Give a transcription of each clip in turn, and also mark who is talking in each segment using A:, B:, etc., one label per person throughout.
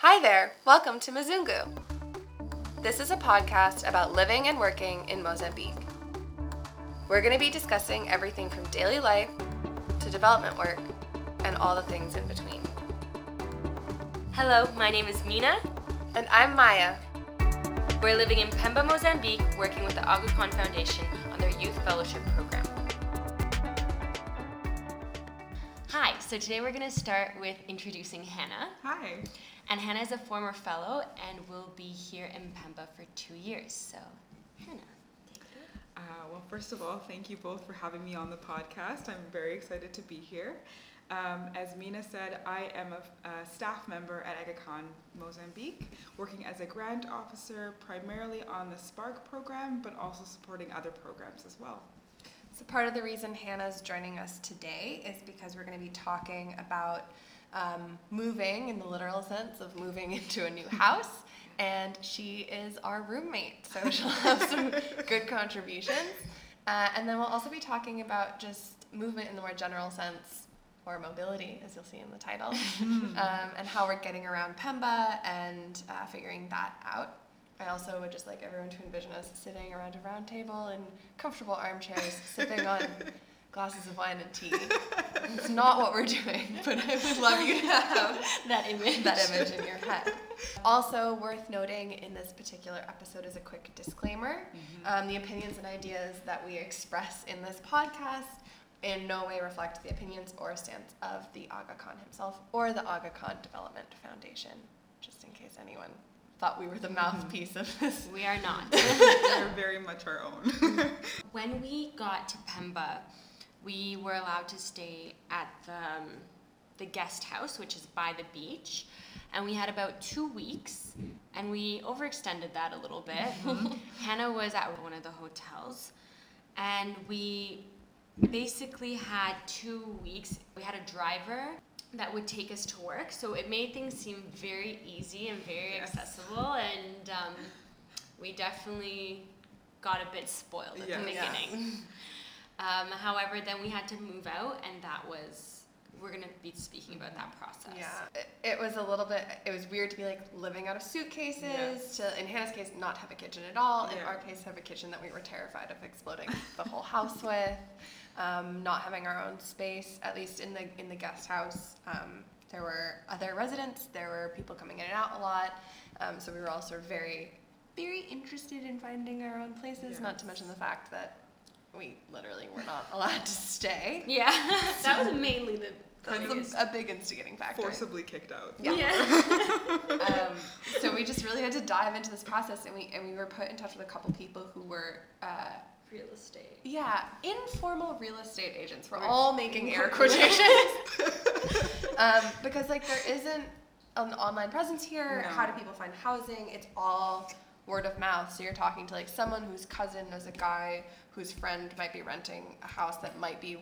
A: Hi there, welcome to Mzungu. This is a podcast about living and working in Mozambique. We're going to be discussing everything from daily life to development work and all the things in between.
B: Hello, my name is Mina.
A: And I'm Maya.
B: We're living in Pemba, Mozambique, working with the Aga Khan Foundation on their Youth Fellowship Program. Hi, so today we're going to start with introducing Hannah.
C: Hi.
B: And Hannah is a former fellow and will be here in Pemba for two years. So, Hannah.
C: Uh, well, first of all, thank you both for having me on the podcast. I'm very excited to be here. Um, as Mina said, I am a, a staff member at Aga Khan Mozambique, working as a grant officer primarily on the Spark program, but also supporting other programs as well.
A: So, part of the reason Hannah's joining us today is because we're going to be talking about um, moving in the literal sense of moving into a new house. And she is our roommate, so she'll have some good contributions. Uh, and then we'll also be talking about just movement in the more general sense, or mobility, as you'll see in the title, um, and how we're getting around Pemba and uh, figuring that out. I also would just like everyone to envision us sitting around a round table in comfortable armchairs, sipping on glasses of wine and tea. It's not what we're doing, but I would love you to have
B: that image.
A: that image in your head. Also worth noting in this particular episode is a quick disclaimer. Um, the opinions and ideas that we express in this podcast in no way reflect the opinions or stance of the Aga Khan himself or the Aga Khan Development Foundation, just in case anyone thought we were the mouthpiece of this.
B: We are not.
C: They're very much our own.
B: when we got to Pemba, we were allowed to stay at the, um, the guest house, which is by the beach. And we had about two weeks, and we overextended that a little bit. Hannah was at one of the hotels, and we basically had two weeks. We had a driver that would take us to work, so it made things seem very easy and very
C: Yes.
B: accessible. And um, we definitely got a bit spoiled at the
A: Yes.
B: Um, however, then we had to move out, and that was we're gonna be speaking about that process.
A: Yeah, it, it was a little bit. It was weird to be like living out of suitcases.
C: Yes.
A: To in Hannah's case, not have a kitchen at all. In our case, have a kitchen that we were terrified of exploding the whole house with. Um, not having our own space, at least in the in the guest house. Um, there were other residents. There were people coming in and out a lot. Um, so we were also very, very interested in finding our own places. Not to mention the fact that we literally were not allowed to stay.
B: Yeah, that was mainly the. the
A: That's a, a big instigating factor.
C: Forcibly kicked out.
A: Yeah. um, so we just really had to dive into this process, and we and we were put in touch with a couple people who were, uh,
B: real estate.
A: yeah, informal real estate agents. We're
B: Right.
A: all making air quotations um, because like there isn't an online presence here.
C: No.
A: How do people find housing? It's all word of mouth. So you're talking to like someone whose cousin knows a guy whose friend might be renting a house that might be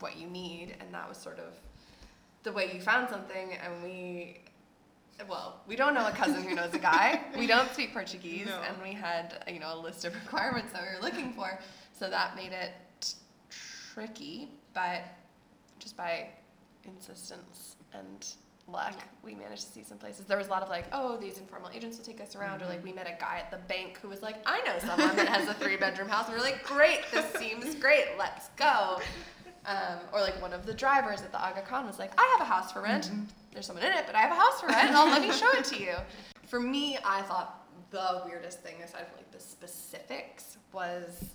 A: what you need, and that was sort of the way you found something. And we, well, we don't know a cousin who knows a guy. We don't speak Portuguese,
C: No.
A: and we had you know a list of requirements that we were looking for. So that made it tricky, but just by insistence and luck, we managed to see some places. There was a lot of like, oh, these informal agents will take us around, or like we met a guy at the bank who was like, I know someone that has a three bedroom house. And we are like, great, this seems great, let's go. Um, or like one of the drivers at the Aga Khan was like, I have a house for rent. There's someone in it, but I have a house for rent. And I'll let me show it to you. For me, I thought the weirdest thing, aside from like the specifics, was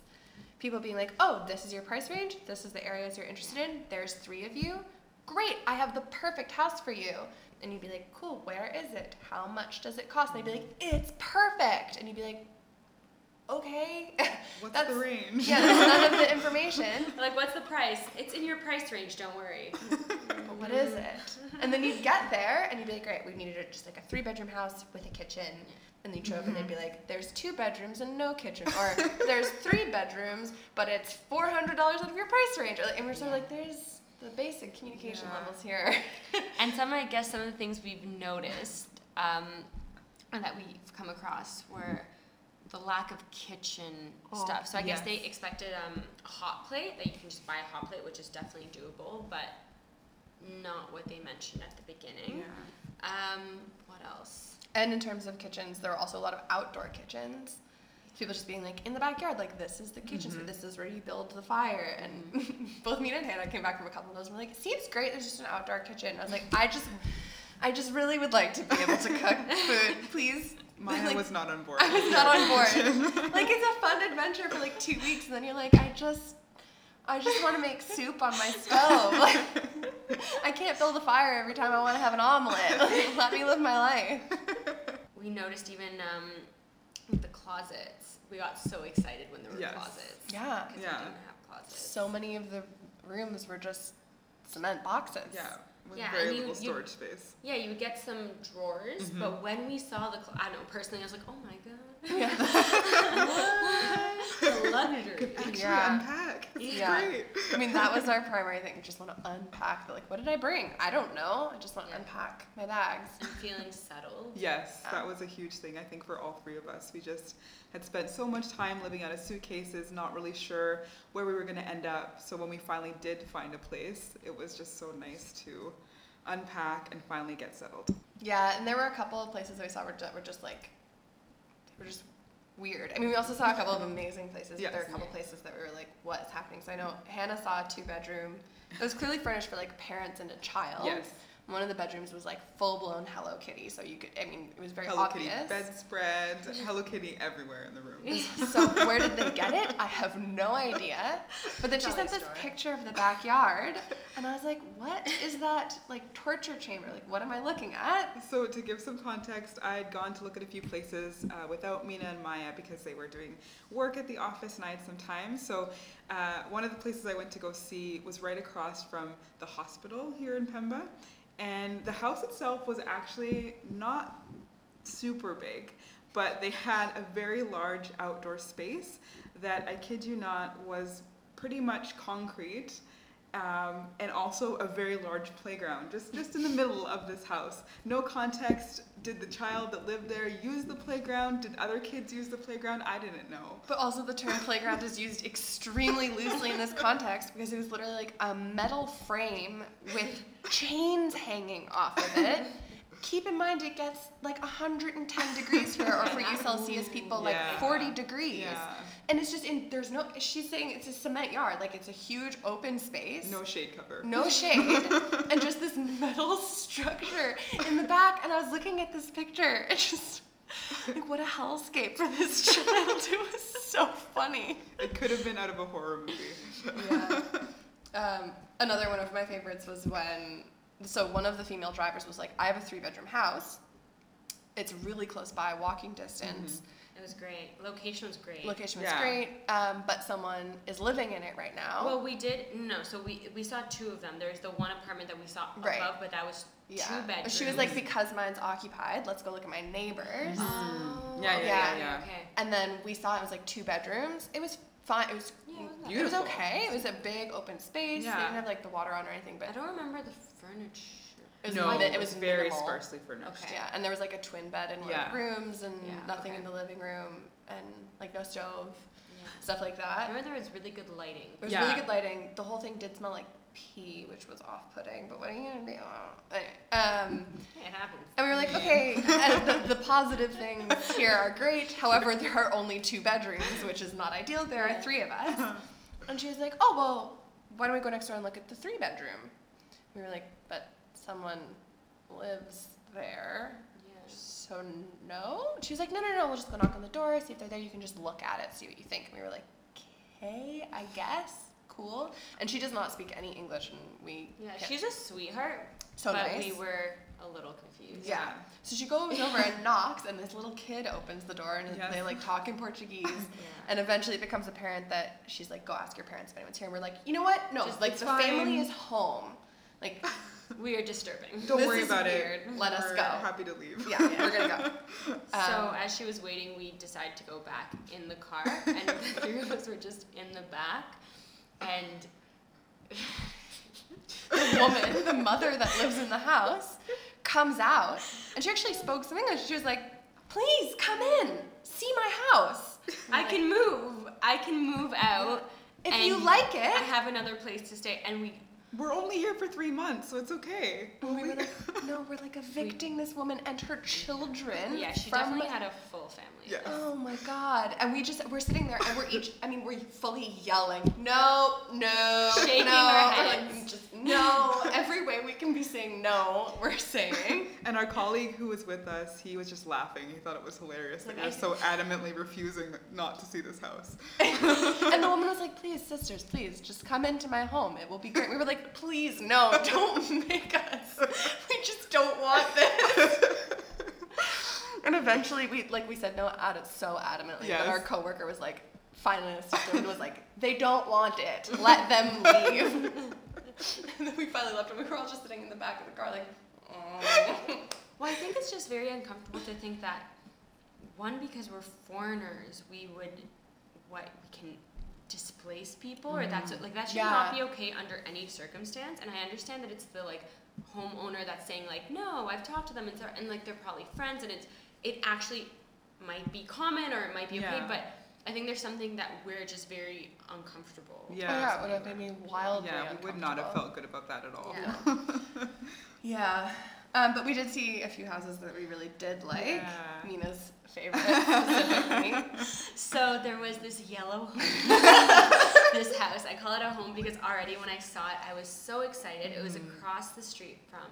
A: people being like, oh, this is your price range. This is the areas you're interested in. There's three of you. Great, I have the perfect house for you. And you'd be like, cool, where is it? How much does it cost? And they'd be like, it's perfect. And you'd be like, okay.
C: What's
A: That's-
C: the range?
A: Yeah, that's none of the information.
B: Like, what's the price? It's in your price range. Don't worry.
A: But what is it? And then you'd get there and you'd be like, great, we needed just like a three bedroom house with a kitchen. And they'd show up and they'd be mm-hmm. like, there's two bedrooms and no kitchen. Or there's three bedrooms, but it's $400 out of your price range. Or, like- And we're sort of like, there's the basic communication
C: Yeah.
A: levels here.
B: and some, I guess, some of the things we've noticed um, and that we've come across were the lack of kitchen
A: Oh,
B: stuff. So I guess they expected um, a hot plate that you can just buy a hot plate, which is definitely doable, but not what they mentioned at the beginning.
C: Yeah.
B: Um, what else?
A: And in terms of kitchens, there were also a lot of outdoor kitchens. People just being like in the backyard, like this is the kitchen, so
C: Mhm.
A: this is where you build the fire. And both me and Hannah came back from a couple of those and we're like, it seems great. There's just an outdoor kitchen. I was like, I just, I just really would like to be able to cook food, please.
C: Maya
A: Like,
C: was not on board.
A: I was not on board. like it's a fun adventure for like two weeks, and then you're like, I just, I just want to make soup on my stove. Like, I can't build a fire every time I want to have an omelet. Like, let me live my life.
B: We noticed even um, the closets. We got so excited when there were
C: Yes.
B: closets.
A: Yeah.
B: Because
C: Yeah.
B: we didn't have closets.
A: So many of the rooms were just cement boxes.
C: Yeah, with
B: Yeah,
C: very
B: and you-
C: little
B: you-
C: storage space.
B: Yeah, you would get some drawers,
C: Mhm.
B: but when we saw the, cl- I don't know, personally, I was like, oh my god.
A: Yeah.
B: the luxury.
C: Could actually
A: Yeah.
C: unpack. It's
A: Yeah.
C: great.
A: I mean, that was our primary thing. We just want to unpack. But like, what did I bring? I don't know. I just want to
B: Yeah.
A: unpack my bags.
B: And feeling settled.
C: Yes,
A: Yeah.
C: that was a huge thing, I think, for all three of us. We just had spent so much time living out of suitcases, not really sure where we were going to end up. So when we finally did find a place, it was just so nice to unpack and finally get settled.
A: Yeah, and there were a couple of places that we saw were, that were just like, they were just weird. I mean, we also saw a couple of amazing places, but there were a
C: Yes.
A: couple places that we were like, what is happening? So I know Hannah saw a two bedroom. It was clearly furnished for like parents and a child.
C: Yes,
A: One of the bedrooms was like full blown Hello Kitty, so you could. I mean, it was very
C: Hello Kitty bedspread, Hello Kitty everywhere in the room.
A: so where did they get it? I have no idea. But then she
B: Dollar
A: sent this
B: store.
A: picture of the backyard, and I was like, "What is that? Like torture chamber? Like what am I looking at?"
C: So to give some context, I had gone to look at a few places uh, without Mina and Maya because they were doing work at the office and I had some time. So uh, one of the places I went to go see was right across from the hospital here in Pemba. And the house itself was actually not super big, but they had a very large outdoor space that I kid you not was pretty much concrete um, and also a very large playground just just in the middle of this house. No context did the child that lived there use the playground? Did other kids use the playground? I didn't know.
A: But also, the term playground is used extremely loosely in this context because it was literally like a metal frame with chains hanging off of it. Keep in mind, it gets like 110 degrees here, or for you Celsius people, like 40 degrees.
C: yeah
A: And it's just in, there's no, she's saying it's a cement yard, like it's a huge open space.
C: no shade cover
A: no shade, and just this metal structure in the back. And I was looking at this picture, and just like, what a hellscape for this child. It was so funny.
C: it could have been out of a horror movie
A: Yeah. Um, another one of my favorites was when, so one of the female drivers was like, I have a three bedroom house. It's really close by, walking distance.
B: It was great. Location was great.
A: Location was
C: Yeah.
A: great, um, but someone is living in it right now.
B: Well, we did no. So we we saw two of them. There's the one apartment that we saw
A: Right.
B: above, but that was
A: yeah.
B: two bedrooms.
A: She was like, because mine's occupied, let's go look at my neighbors.
B: Oh,
C: Yeah, yeah,
A: yeah,
B: okay,
C: yeah.
B: Okay.
A: And then we saw it was like two bedrooms. It was fine. It was
B: Yeah, it was
A: it was
C: Beautiful.
A: okay. It was a big open space. They
C: Yeah.
A: didn't have like the water on or anything, but
B: I don't remember the furniture.
A: it was
C: no
A: mi-
C: it
A: it
C: was
A: was
C: very
A: minimal.
C: sparsely furnished
B: Okay.
A: Yeah, and there was like a twin bed in one of the rooms and
B: Yeah,
A: nothing
B: okay.
A: in the living room and like no stove,
B: Yeah.
A: stuff like
B: I
A: that.
B: remember there was really good lighting.
A: It was
C: Yeah.
A: really good lighting. The whole thing did smell like pee, which was off-putting. But what are you gonna do? Anyway, um,
B: it happens.
A: and we were like, okay, and the, the positive things here are great. However, there are only two bedrooms, which is not ideal. There are three of us. And she was like, oh, well, why don't we go next door and look at the three bedroom? We were like, but someone lives there. So no? She was like, no, no, no, we'll just go knock on the door, see if they're there. You can just look at it, see what you think. And we were like, okay, I guess. Cool. And she does not speak any English, and we
B: Yeah,
A: can't-
B: she's a sweetheart.
A: so
B: but
A: nice.
B: we were a little confused.
A: Yeah. So she goes over and knocks, and this little kid opens the door, and
C: Yes.
A: they like talk in Portuguese.
B: Yeah.
A: And eventually it becomes apparent that she's like, go ask your parents if anyone's here. And we're like, you know what? No,
B: Just-
A: like
C: it's
A: the family is home. Like,
B: We are disturbing.
C: don't
A: This
C: worry
A: is
C: about
A: weird.
C: it
A: Let us
C: We're
A: go.
C: happy to leave
A: yeah, we're gonna go.
B: so
A: Um,
B: as she was waiting, we decided to go back in the car, and the three of us were just in the back, and
A: the woman, the mother that lives in the house, comes out, and she actually spoke some English. She was like, please come in, see my house.
B: I can move. I can move out.
A: If
B: and
A: you like it, I
B: have another place to stay, and we
C: We're only here for three months, so it's okay.
A: And we were like, no, we're like evicting this woman and her children.
B: Yeah, she
A: from
B: definitely had a full family.
C: Yeah.
A: Oh my god. And we just we're sitting there and we're each I mean we're fully yelling, no, no,
B: Shaking
A: no,
B: our
A: or, like,
B: heads.
A: just no. Every way we can be saying no, we're saying.
C: And our colleague who was with us, he was just laughing. He thought it was hilarious that
B: Like,
C: we were
B: I-
C: so adamantly refusing not to see this house.
A: and the woman was like, please, sisters, please, just come into my home. It will be great. We were like, please, no, don't make us. We just don't want this. And eventually we like we said no ad- so adamantly that our coworker was like finally and was like, they don't want it. Let them leave. and then we finally left and we were all just sitting in the back of the car like, "Mm."
B: Well, I think it's just very uncomfortable to think that one because we're foreigners, we would what we can displace people or that's like that should not be okay under any circumstance. And I understand that it's the like homeowner that's saying like no, I've talked to them and so and like they're probably friends and it's it actually might be common or it might be okay,
C: Yeah.
B: but I think there's something that we're just very uncomfortable.
A: Oh,
C: Yeah.
A: yeah, it would have made me wildly
C: yeah, we would not have felt good about that at all.
B: Yeah.
A: Yeah, um, but we did see a few houses that we really did like.
C: Yeah.
A: Mina's favorite specifically.
B: So there was this yellow home. this house. I call it a home because already when I saw it, I was so excited. It was
C: Mhm.
B: across the street from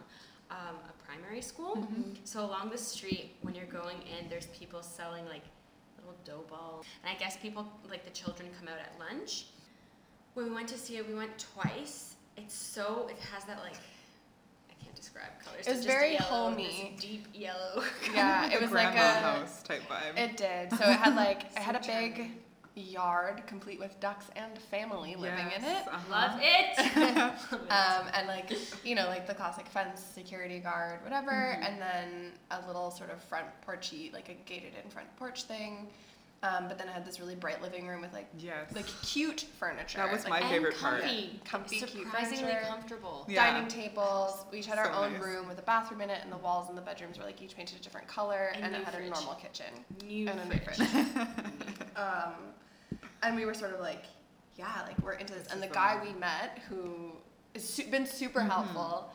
B: um, a primary school.
A: Mhm.
B: So along the street, when you're going in, there's people selling like little dough balls. And I guess people, like the children, come out at lunch. When we went to see it, we went twice. It's so, it has that like, I can't describe colors.
A: It was
B: just
A: very
B: yellow,
A: homey.
B: This deep yellow.
A: Yeah, it was like a.
C: house type vibe.
A: It did. So it had like it had a big
B: charming.
A: Yard complete with ducks and family living in it.
C: uh-huh.
B: Love it.
A: Um, and like you know, like the classic fence, security guard, whatever,
C: Mhm.
A: and then a little sort of front porchy, like a gated in front porch thing. Um, but then I had this really bright living room with like
C: Yes.
A: like cute furniture.
C: That was
A: like,
C: my favorite
B: and
C: part.
B: comfy,
A: Comfy,
B: surprisingly
A: furniture.
B: comfortable.
C: Yeah.
A: dining tables. We each had our own
C: nice.
A: room with a bathroom in it, and the walls in the bedrooms were like each painted a different color,
B: And
A: and, it had
B: fridge.
A: a normal kitchen.
B: New
A: and a new
B: fridge.
A: fridge. um, and we were sort of like, yeah, like we're into this.
C: This
A: And the guy
C: one.
A: we met, who has su- been super
C: Mhm.
A: helpful,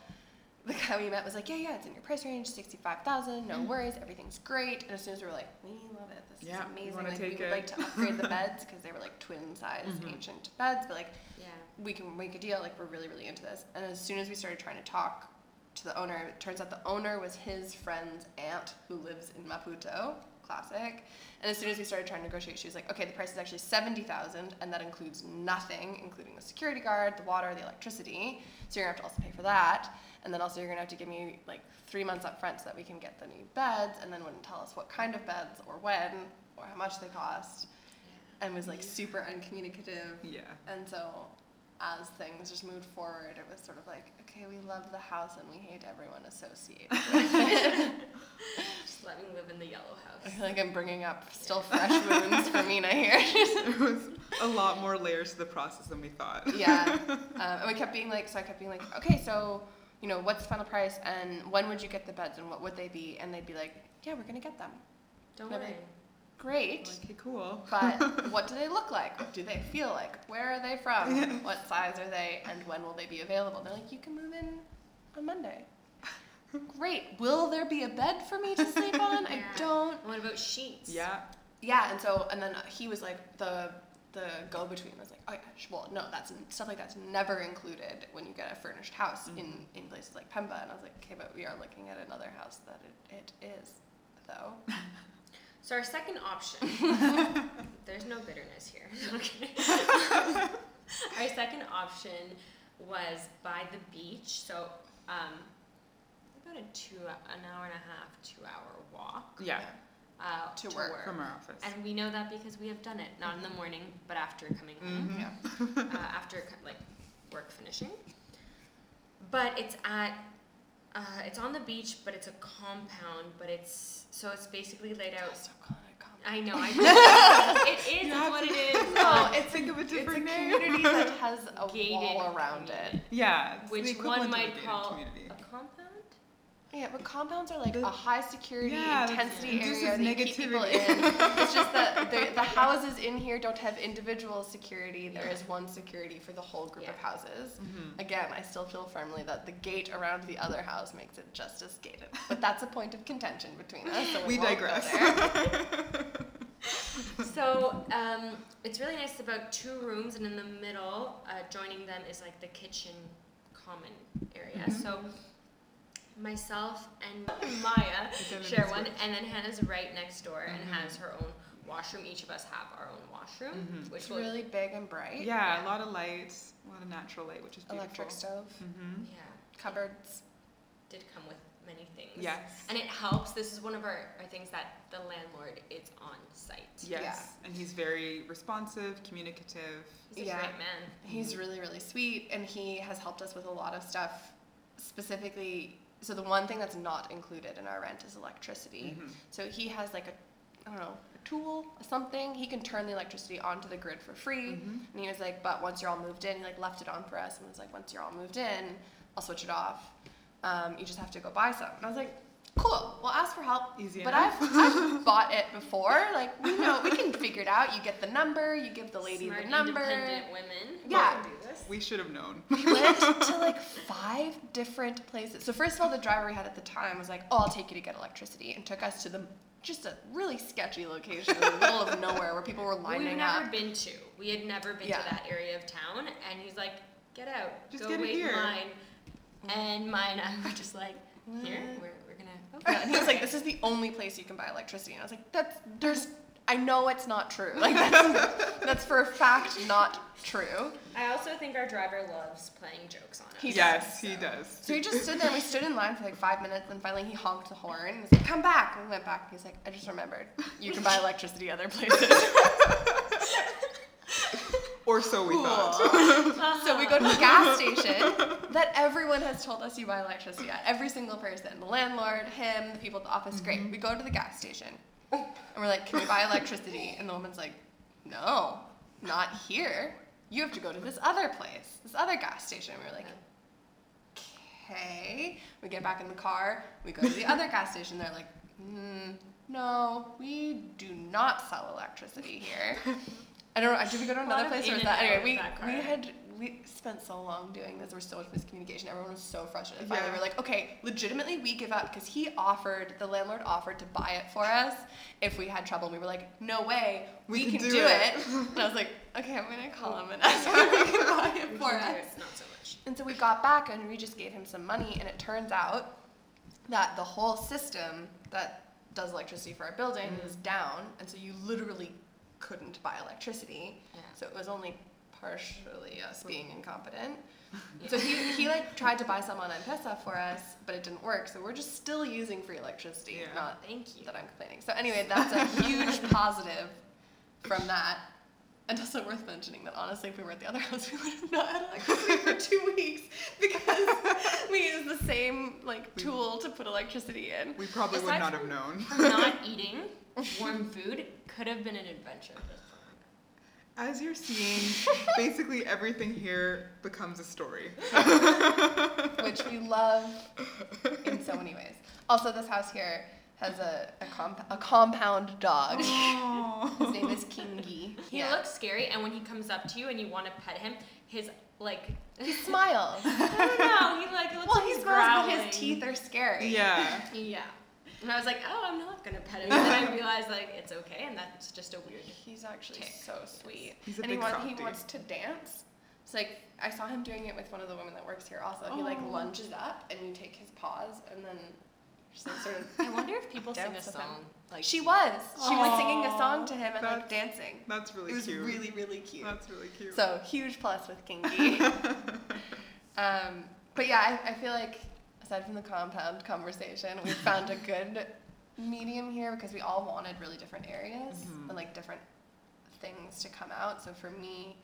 A: the guy we met was like, yeah, yeah, it's in your price range, sixty-five thousand, no
C: Mhm.
A: worries, everything's great. And as soon as we were like, we love it, this
C: Yeah,
A: is amazing.
C: wanna
A: Like
C: take
A: we would
C: it.
A: like to upgrade the beds because they were like twin-size
C: Mhm.
A: ancient beds, but like
B: Yeah.
A: we can make a deal. Like we're really, really into this. And as soon as we started trying to talk to the owner, it turns out the owner was his friend's aunt who lives in Maputo. Classic. And as soon as we started trying to negotiate, she was like, "Okay, the price is actually seventy thousand, and that includes nothing, including the security guard, the water, the electricity. So you're gonna have to also pay for that, and then also you're gonna have to give me like three months up front so that we can get the new beds, and then wouldn't tell us what kind of beds or when or how much they cost, and was like super uncommunicative.
C: yeah.
A: And so, as things just moved forward, it was sort of like, okay, we love the house and we hate everyone associated with it.
B: Just let me live in the yellow house.
A: I feel like I'm bringing up still fresh wounds for Mina here.
C: There was a lot more layers to the process than we thought.
A: yeah. Um, and we kept being like, so I kept being like, okay, so, you know, what's the final price and when would you get the beds and what would they be? And they'd be like, yeah, we're going to get them.
B: Don't
A: Yeah,
B: worry.
A: Great.
C: Okay, cool.
A: But what do they look like? What do they feel like? Where are they from? What size are they? And when will they be available? They're like, you can move in on Monday. Great. Will there be a bed for me to sleep on? I don't.
B: What about sheets?
C: Yeah.
A: Yeah. And so, and then he was like, the the go between was like, oh yeah, sh- well, no, that's stuff like that's never included when you get a furnished house in in places like Pemba. And I was like, okay, but we are looking at another house that it, it is, though.
B: So our second option, there's no bitterness here. Okay. our second option was by the beach. So um, about a two, an hour and a half, two hour walk
C: Yeah.
B: uh,
A: To work.
C: From our office.
B: And we know that because we have done it, not in the morning, but after coming home,
C: Mhm.
A: Yeah.
B: uh, after like work finishing. But it's at, uh, it's on the beach, but it's a compound, but it's so it's basically laid out.
A: Stop calling it a compound.
B: I know, I know. it is
C: You
B: it's what it is.
A: No, it's
C: Think of a different
A: It's a
C: name.
A: community that has a
B: gated
A: wall around it.
C: Yeah. it's
B: Which one
C: of a
B: might
C: gated
B: call
C: community.
B: a compound?
A: Yeah, but compounds are like
C: The-
A: a high security
C: Yeah,
A: intensity
C: induces
A: area that you keep people in. it's just that the, the houses in here don't have individual security. There is one security for the whole group of
B: Yeah.
A: houses.
C: Mhm.
A: Again, I still feel firmly that the gate around the other house makes it just as gated. But that's a point of contention between us. So we,
C: We digress.
B: So um, it's really nice about two rooms, and in the middle, uh, joining them is like the kitchen common area.
C: Mhm.
B: So myself and Maya share one, and then Hannah's right next door and
C: Mhm.
B: has her own washroom. Each of us have our own washroom,
C: Mhm.
B: which
A: is
B: will
A: really big and bright.
C: Yeah,
B: Yeah.
C: a lot of lights, a lot of natural light, which is beautiful.
A: Electric stove,
C: Mm-hmm.
B: yeah
A: cupboards.
B: did come with many things.
C: Yes.
B: And it helps. This is one of our, our things that the landlord is on site.
C: Yes.
A: Yeah.
C: And he's very responsive, communicative.
B: He's a
A: Yeah.
B: great man.
A: He's really, really sweet, and he has helped us with a lot of stuff. Specifically, so the one thing that's not included in our rent is electricity.
C: Mhm.
A: So he has like a, I don't know, a tool, something. He can turn the electricity onto the grid for free.
C: Mhm.
A: And he was like, but once you're all moved in, he like left it on for us and was like, once you're all moved in, I'll switch it off. Um, you just have to go buy some. And I was like, cool. Well, ask for help.
C: Easy
A: but. I've, I've bought it before. Like we know, we can figure it out. You get the number. You give the lady
B: Smart,
A: the number.
B: independent women.
A: Yeah.
B: can do this.
C: We should have known.
A: We went to like five different places. So first of all, the driver we had at the time was like, "Oh, I'll take you to get electricity," and took us to the just a really sketchy location in the middle of nowhere where people were lining
B: We've never
A: up.
B: been to. We had never been
A: Yeah.
B: to that area of town, and he's like, "Get out,
C: Just
B: go
C: get it
B: wait
C: here."
B: in line." And Maya and I were just like, "Here,
A: What?
B: We're, we're gonna."
A: Yeah, and he was like, "This is the only place you can buy electricity," and I was like, "That's there's." I know it's not true. Like that's, that's for a fact not true.
B: I also think our driver loves playing jokes on us.
A: He
C: yes,
A: does,
C: he
A: so.
C: does.
A: So we just stood there. and We stood in line for like five minutes, and finally he honked the horn. And he was like, "Come back!" And we went back. He's like, "I just remembered. You can buy electricity other places."
C: Or so we
A: Cool.
C: thought.
A: so we go to the gas station that everyone has told us you buy electricity at. Every single person, the landlord, him, the people at the office. Great. We go to the gas station, and we're like, "Can we buy electricity?" And the woman's like, "No, not here. You have to go to this other place, this other gas station." And we're like, okay. We get back in the car. We go to the other gas station. They're like, mm, no, we do not sell electricity here. I don't know. Did we go to another place or was that anyway? We
B: that
A: we had we spent so long doing this. There was so much miscommunication. Everyone was so frustrated. Finally,
C: Yeah.
A: we we're like, okay, legitimately, we give up because he offered the landlord offered to buy it for us if we had trouble. And We were like, no way, we, can, do, it. and I was like, okay, I'm gonna call him and ask him if he can buy it
B: We
A: for us.
B: it, not so much.
A: And so we got back and we just gave him some money, and it turns out that the whole system that does electricity for our building
C: Mm.
A: was down, and so you literally couldn't buy electricity.
B: Yeah.
A: So it was only partially us hmm. being incompetent.
B: Yeah.
A: So he, he like tried to buy some on M-Pesa for us, but it didn't work. So we're just still using free electricity.
C: Yeah.
A: Not
B: Thank you.
A: that I'm complaining. So anyway, that's a huge positive from that. And also worth mentioning that honestly, if we were at the other house, we would have not had electricity for two weeks because we used the same like
C: We-
A: tool to put electricity in.
C: We probably would
B: Aside
C: not have known.
B: Not eating warm food could have been an adventure.
C: As you're seeing, basically everything here becomes a story.
A: which we love in so many ways. Also, this house here has a a, comp- a compound dog. His name is Kingy.
B: He looks scary, and when he comes up to you and you want to pet him, his like
A: He smiles.
B: I don't know. He like looks
A: well,
B: like
A: he
B: he's
A: smiles, but
B: growling.
A: his teeth are scary.
C: yeah.
B: Yeah. And I was like, oh, I'm not gonna pet him. And then I realized like it's okay, and that's just a weird.
A: He's actually
B: Tick.
A: so sweet.
C: He's a
A: and he,
C: big
A: want, he wants to dance. It's like I saw him doing it with one of the women that works here. Also, he like
C: Oh.
A: lunges up and you take his paws and then just like sort of.
B: I wonder if people sing a
A: Dance with him.
B: song like
A: She was. She was singing a song to him and
C: that's-
A: like dancing.
C: That's really cute.
A: It was
C: cute.
A: really really cute.
C: That's really cute.
A: So huge plus with Kingy. um, but yeah, I, I feel like aside from the compound conversation, we found a good medium here because we all wanted really different areas
C: Mhm.
A: and like different things to come out. So for me,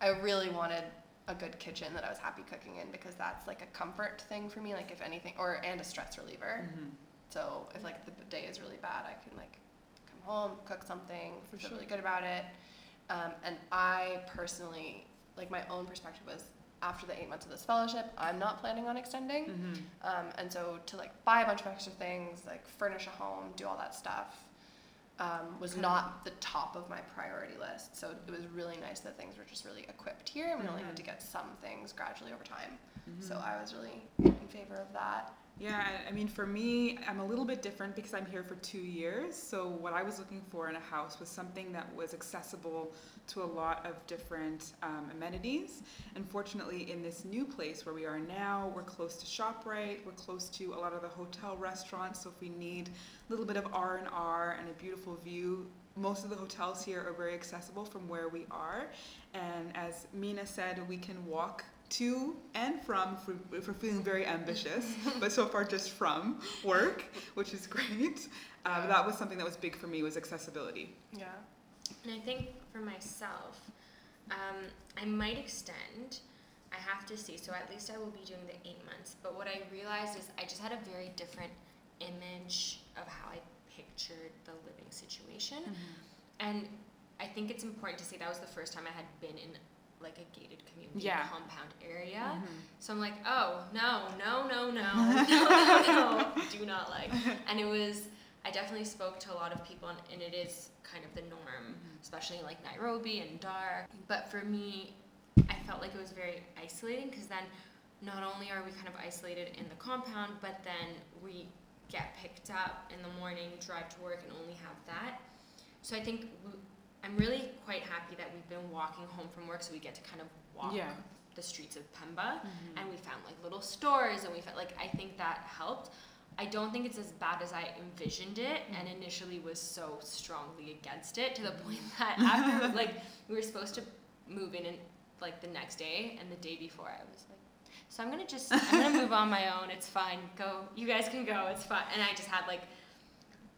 A: I really wanted a good kitchen that I was happy cooking in because that's like a comfort thing for me. Like if anything, or and a stress reliever.
C: Mhm.
A: So if like the day is really bad, I can like come home, cook something,
C: For
A: feel
C: sure.
A: really good about it. Um, and I personally, like my own perspective was, after the eight months of this fellowship, I'm not planning on extending.
C: Mm-hmm.
A: Um, and so to like buy a bunch of extra things, like furnish a home, do all that stuff, um, was not the top of my priority list. So it was really nice that things were just really equipped here, and we only had to get some things gradually over time. So
C: Mhm.
A: I was really in favor of that.
C: Yeah, I- mean, for me, I'm a little bit different because I'm here for two years. So, what I was looking for in a house was something that was accessible to a lot of different um, amenities. And fortunately, in this new place where we are now, we're close to Shoprite. We're close to a lot of the hotel restaurants. So, if we need a little bit of R and R and a beautiful view, most of the hotels here are very accessible from where we are. And as Mina said, we can walk to and from if, we, if we're feeling very ambitious, but so far just from work, which is great. Uh, but that was something that was big for me was accessibility.
A: Yeah.
B: And I think for myself, um, I might extend. I have to see. So at least I will be doing the eight months. But what I realized is I just had a very different image of how I pictured the living situation. And I think it's important to say that was the first time I had been in like a gated community
C: Yeah.
B: compound area.
C: Mhm.
B: So I'm like, oh no, no, no, no, no, no, no, do not like. And it was, I definitely spoke to a lot of people, and, and it is kind of the norm, especially like Nairobi and Dar. But for me, I felt like it was very isolating because then not only are we kind of isolated in the compound, but then we get picked up in the morning, drive to work, and only have that. So I think w- I'm really quite happy that we've been walking home from work, so we get to kind of walk
C: Yeah.
B: the streets of Pemba.
C: Mhm.
B: and we found like little stores and we felt like I think that helped. I don't think it's as bad as I envisioned it and initially was so strongly against it to the point that after like we were supposed to move in and like the next day and the day before I was like so I'm gonna just I'm gonna move on my own, it's fine, go you guys can go, it's fine. And I just had like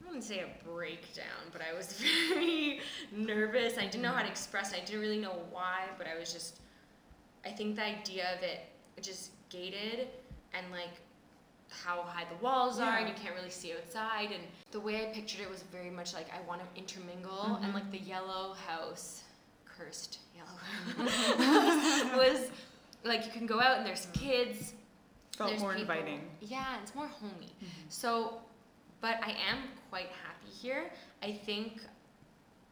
B: wouldn't say a breakdown, but I was very nervous. I didn't know how to express it. I didn't really know why, but I was just I think the idea of it just gated and like how high the walls are and you can't really see outside and the way I pictured it was very much like I want to intermingle and
C: Mhm.
B: like the yellow house cursed yellow house was like you can go out and there's kids
C: Felt
B: there's
C: more
B: people-
C: inviting.
B: yeah it's more homey so but I am quite happy here I think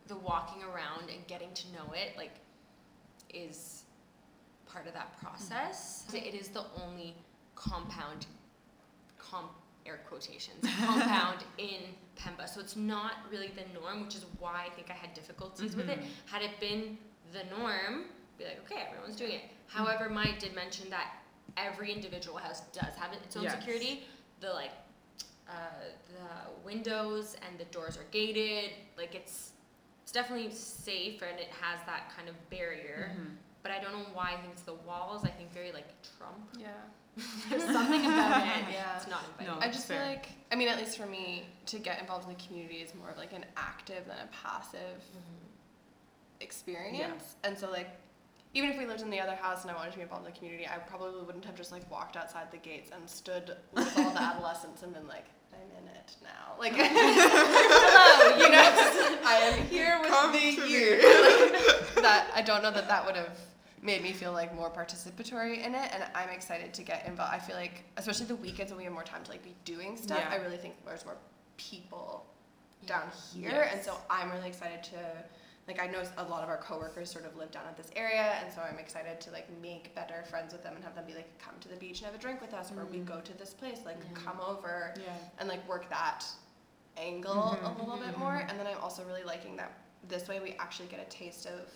B: the walking around and getting to know it like is part of that process. It is the only compound, comp air quotations, compound in Pemba. So it's not really the norm, which is why I think I had difficulties with it.
C: Mhm.
B: Had it been the norm, be like, okay, everyone's doing it. However, Maya did mention that every individual house does have its own
C: Yes.
B: security. The like, uh, the windows and the doors are gated. Like it's, it's definitely safe and it has that kind of barrier
C: Mhm.
B: but I don't know why I think it's the walls. I think very like Trump.
A: Yeah.
B: There's something about it.
A: Yeah.
B: It's not inviting.
C: No.
A: I just
C: fair.
A: feel like, I mean, at least for me, to get involved in the community is more of like an active than a passive experience. And so, like, even if we lived in the other house and I wanted to be involved in the community, I probably wouldn't have just like walked outside the gates and stood with all the adolescents and been like, I'm in it now. Like, hello, you know, I am here with
C: Come
A: the
C: me.
A: Like, that I don't know that that would have made me feel like more participatory in it, and I'm excited to get involved. I feel like, especially the weekends when we have more time to like be doing stuff,
C: Yeah.
A: I really think there's more people down here,
C: Yes.
A: and so I'm really excited to. Like I know a lot of our coworkers sort of live down at this area, and so I'm excited to like make better friends with them and have them be like, come to the beach and have a drink with us, or we
C: Mm.
A: go to this place, like
B: Yeah.
A: come over
C: Yeah.
A: and like work that angle
C: Mhm.
A: a little bit
B: Mhm.
A: more. And then I'm also really liking that this way we actually get a taste of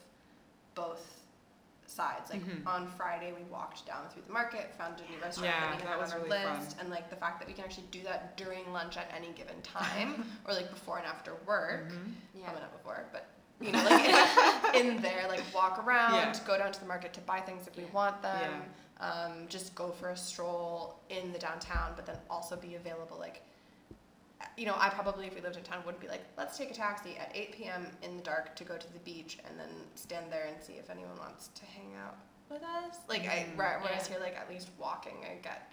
A: both sides. Like
C: Mhm.
A: on Friday we walked down through the market, found a new restaurant
C: Yeah,
A: that we had
C: was
A: on our
C: really fun.
A: list, and like the fact that we can actually do that during lunch at any given time, or like before and after work.
C: Mhm.
B: Yeah.
A: Not before, but you know, like in, in there, like walk around,
C: Yeah.
A: go down to the market to buy things if we want them. Um, just go for a stroll in the downtown, but then also be available. Like, you know, I probably, if we lived in town, wouldn't be like, let's take a taxi at 8 p.m. in the dark to go to the beach and then stand there and see if anyone wants to hang out with us. Like, I,
C: Mhm.
A: where- whereas
B: Yeah.
A: here, like, at least walking, I get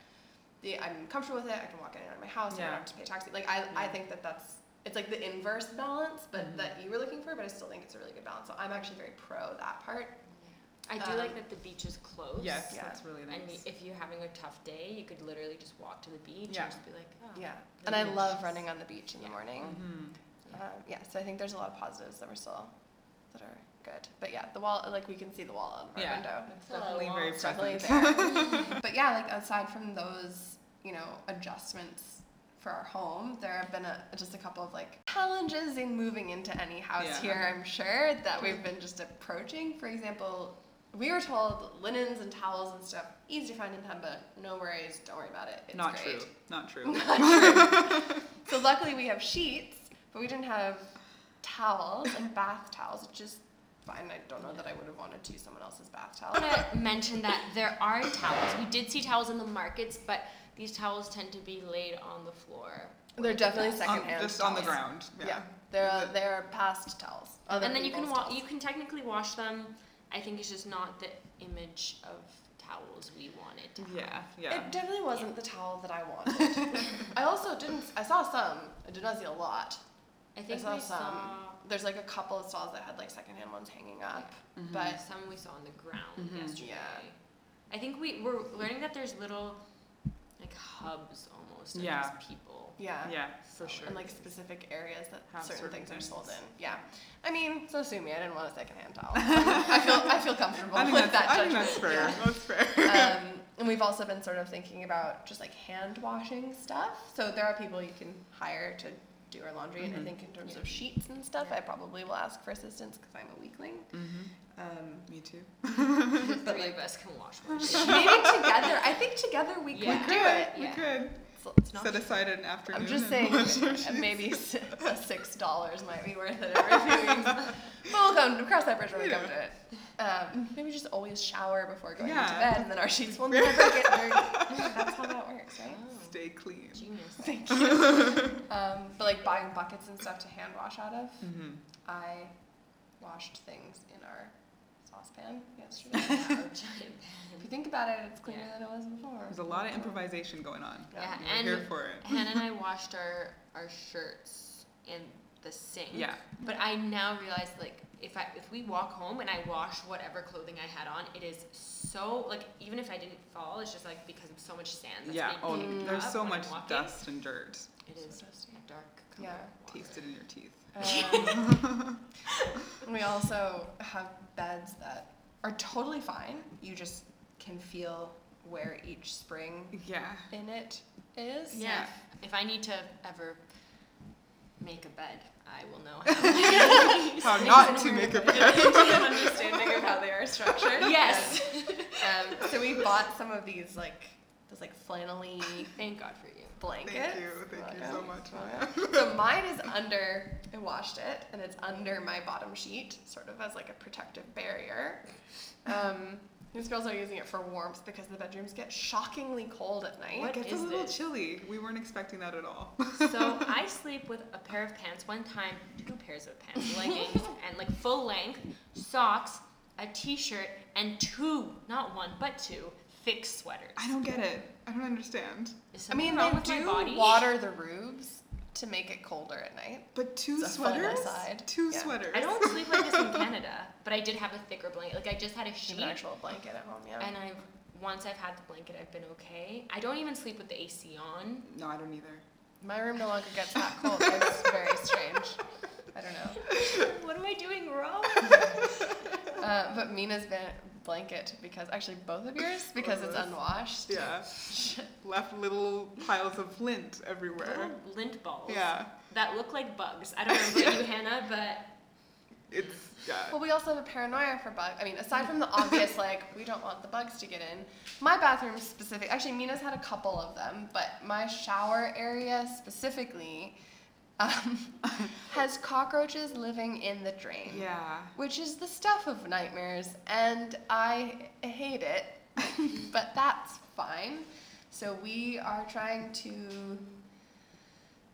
A: the, I'm comfortable with it. I can walk in and out of my house. I
C: Yeah.
A: don't have to pay a taxi. Like, I, I think that that's, it's like the inverse balance, but
C: Mhm.
A: that you were looking for, but I still think it's a really good balance. So I'm actually very pro that part.
B: I do
A: Um,
B: like that the beach is close.
C: Yes,
A: Yeah.
C: that's really nice.
B: And
C: nice.
B: if you're having a tough day, you could literally just walk to the beach
C: Yeah.
B: and just be like, oh.
A: Yeah, and I love
B: is-
A: running on the beach in the
B: Yeah.
A: morning.
C: Mhm.
A: Um, yeah, so I think there's a lot of positives that we're still that are good. But yeah, the wall, like we can see the wall out of our
C: Yeah,
A: window.
C: it's definitely very
A: It's definitely there. but yeah, like aside from those, you know, adjustments for our home, there have been a, just a couple of like challenges in moving into any house
C: Yeah.
A: here. I'm sure that we've been just approaching. For example, we were told linens and towels and stuff easy to find in Pemba. No worries, don't worry about it. It's
C: Not
A: great.
C: true. Not true.
A: Not true. so luckily we have sheets, but we didn't have towels and bath towels, which is fine. I don't know that I would have wanted to use someone else's bath towel.
B: I want to mention that there are towels. We did see towels in the markets, but these towels tend to be laid on the floor.
A: They're definitely
C: On-
A: secondhand.
C: just on the
A: towels.
C: ground.
A: Yeah,
C: Yeah.
A: they're uh, they're past towels. Other
B: and then you can
A: people's
B: wa-
A: towels.
B: you can technically wash them. I think it's just not the image of towels we wanted to have.
C: Yeah. Yeah.
A: It definitely wasn't the towel that I wanted. I also didn't. I saw some. I did not see a lot.
B: I think I
A: saw
B: we
A: some.
B: saw
A: There's like a couple of stalls that had like secondhand ones hanging up,
C: Mhm.
A: but
B: some we saw on the ground
C: Mhm.
B: yesterday.
A: Yeah.
B: I think we we're learning that there's little like hubs almost of
C: Yeah.
B: these people.
A: yeah.
C: yeah, for sure.
A: and like specific areas that
C: Have
A: certain,
C: certain
A: things, are sold in. Yeah, I mean, so sue me. I didn't want a secondhand towel. I feel I feel comfortable
C: I think
A: with
C: that's,
A: that
C: I think that's fair. That's fair.
A: Um, and we've also been sort of thinking about just like hand washing stuff. So there are people you can hire to do our laundry, and I
C: Mhm.
A: think in terms
B: Yeah.
A: of sheets and stuff,
B: Yeah.
A: I probably will ask for assistance because I'm a weakling.
C: hmm
A: Um,
C: Me too.
A: But,
B: three
A: like-
B: of us can wash one.
A: maybe together. I think together we
B: Yeah.
A: could
C: we
A: do
C: could.
A: it.
C: We
B: Yeah.
C: could
A: It's, it's not
C: set aside an afternoon.
A: I'm just
C: and
A: saying,
C: wash our
A: uh, maybe s- a six dollars might be worth it every few weeks. But we'll come cross that bridge when we come to it. Um, maybe just always shower before going into
C: Yeah.
A: bed, and then our sheets will never get dirty. That's how that works, right?
B: Oh,
C: Stay clean.
B: genius.
A: Thank you. um, but like buying buckets and stuff to hand wash out of,
C: hmm
A: I washed things in our saucepan yesterday.
B: Yeah, our
A: if you think about it, it's cleaner
B: Yeah.
A: than it was before.
C: There's a lot of improvisation going on.
B: Yeah,
C: We're
B: and
C: here for it.
B: Hannah and I washed our our shirts in the sink.
C: Yeah.
B: But I now realize like if I if we walk home and I wash whatever clothing I had on, it is so like even if I didn't fall, it's just like because of so much sand that's
C: Yeah. Oh, there's so much dust and dirt.
B: It is
A: So dusty.
B: dark
A: Yeah.
B: color of water.
C: Taste it in your teeth.
A: Um, we also have beds that are totally fine. You just can feel where each spring
C: Yeah.
A: in it is.
B: Yeah. If, if I need to ever make a bed, I will know how.
C: How not to make a bed.
A: an understanding of how they are structured.
B: yes.
A: Um, so we bought some of these like those like flannelly
B: Thank God for you.
A: Blankets.
C: Thank you. Thank you so much.
A: Welcome. so mine is under. I washed it, and it's under my bottom sheet, sort of as like a protective barrier. Um, these girls are using it for warmth because the bedrooms get shockingly cold at night.
B: What
C: It gets
B: is
C: a little
B: this?
C: chilly. We weren't expecting that at all.
B: So I sleep with a pair of pants one time, two pairs of pants, leggings, and like full length socks, a t-shirt, and two, not one, but two thick sweaters.
C: I don't get it. I don't understand.
B: Is
A: I mean,
B: wrong
A: they
B: with my
A: do
B: body?
A: water the roofs to make it colder at night.
C: But two
A: It's
C: sweaters?
A: aside.
C: Two
A: Yeah.
C: sweaters.
B: I don't sleep like this in Canada, but I did have a thicker blanket. Like I just had a
A: You
B: sheet,
A: have an actual blanket at home, yeah.
B: and I once I've had the blanket, I've been okay. I don't even sleep with the AC on.
C: No, I don't either.
A: My room no longer gets that cold. It's very strange. I don't know.
B: what am I doing wrong?
A: Uh, but Mina's ba- blanket, because actually both of yours, because it's unwashed.
C: Yeah. Left little piles of lint everywhere.
B: Little lint balls.
C: Yeah.
B: That look like bugs. I don't know about you, Hannah, but
C: It's yeah.
A: Well, we also have a paranoia for bugs. I mean, aside from the obvious, like, we don't want the bugs to get in, my bathroom specific, actually, Mina's had a couple of them, but my shower area specifically um, has cockroaches living in the drain.
C: Yeah.
A: Which is the stuff of nightmares, and I hate it, but that's fine. So we are trying to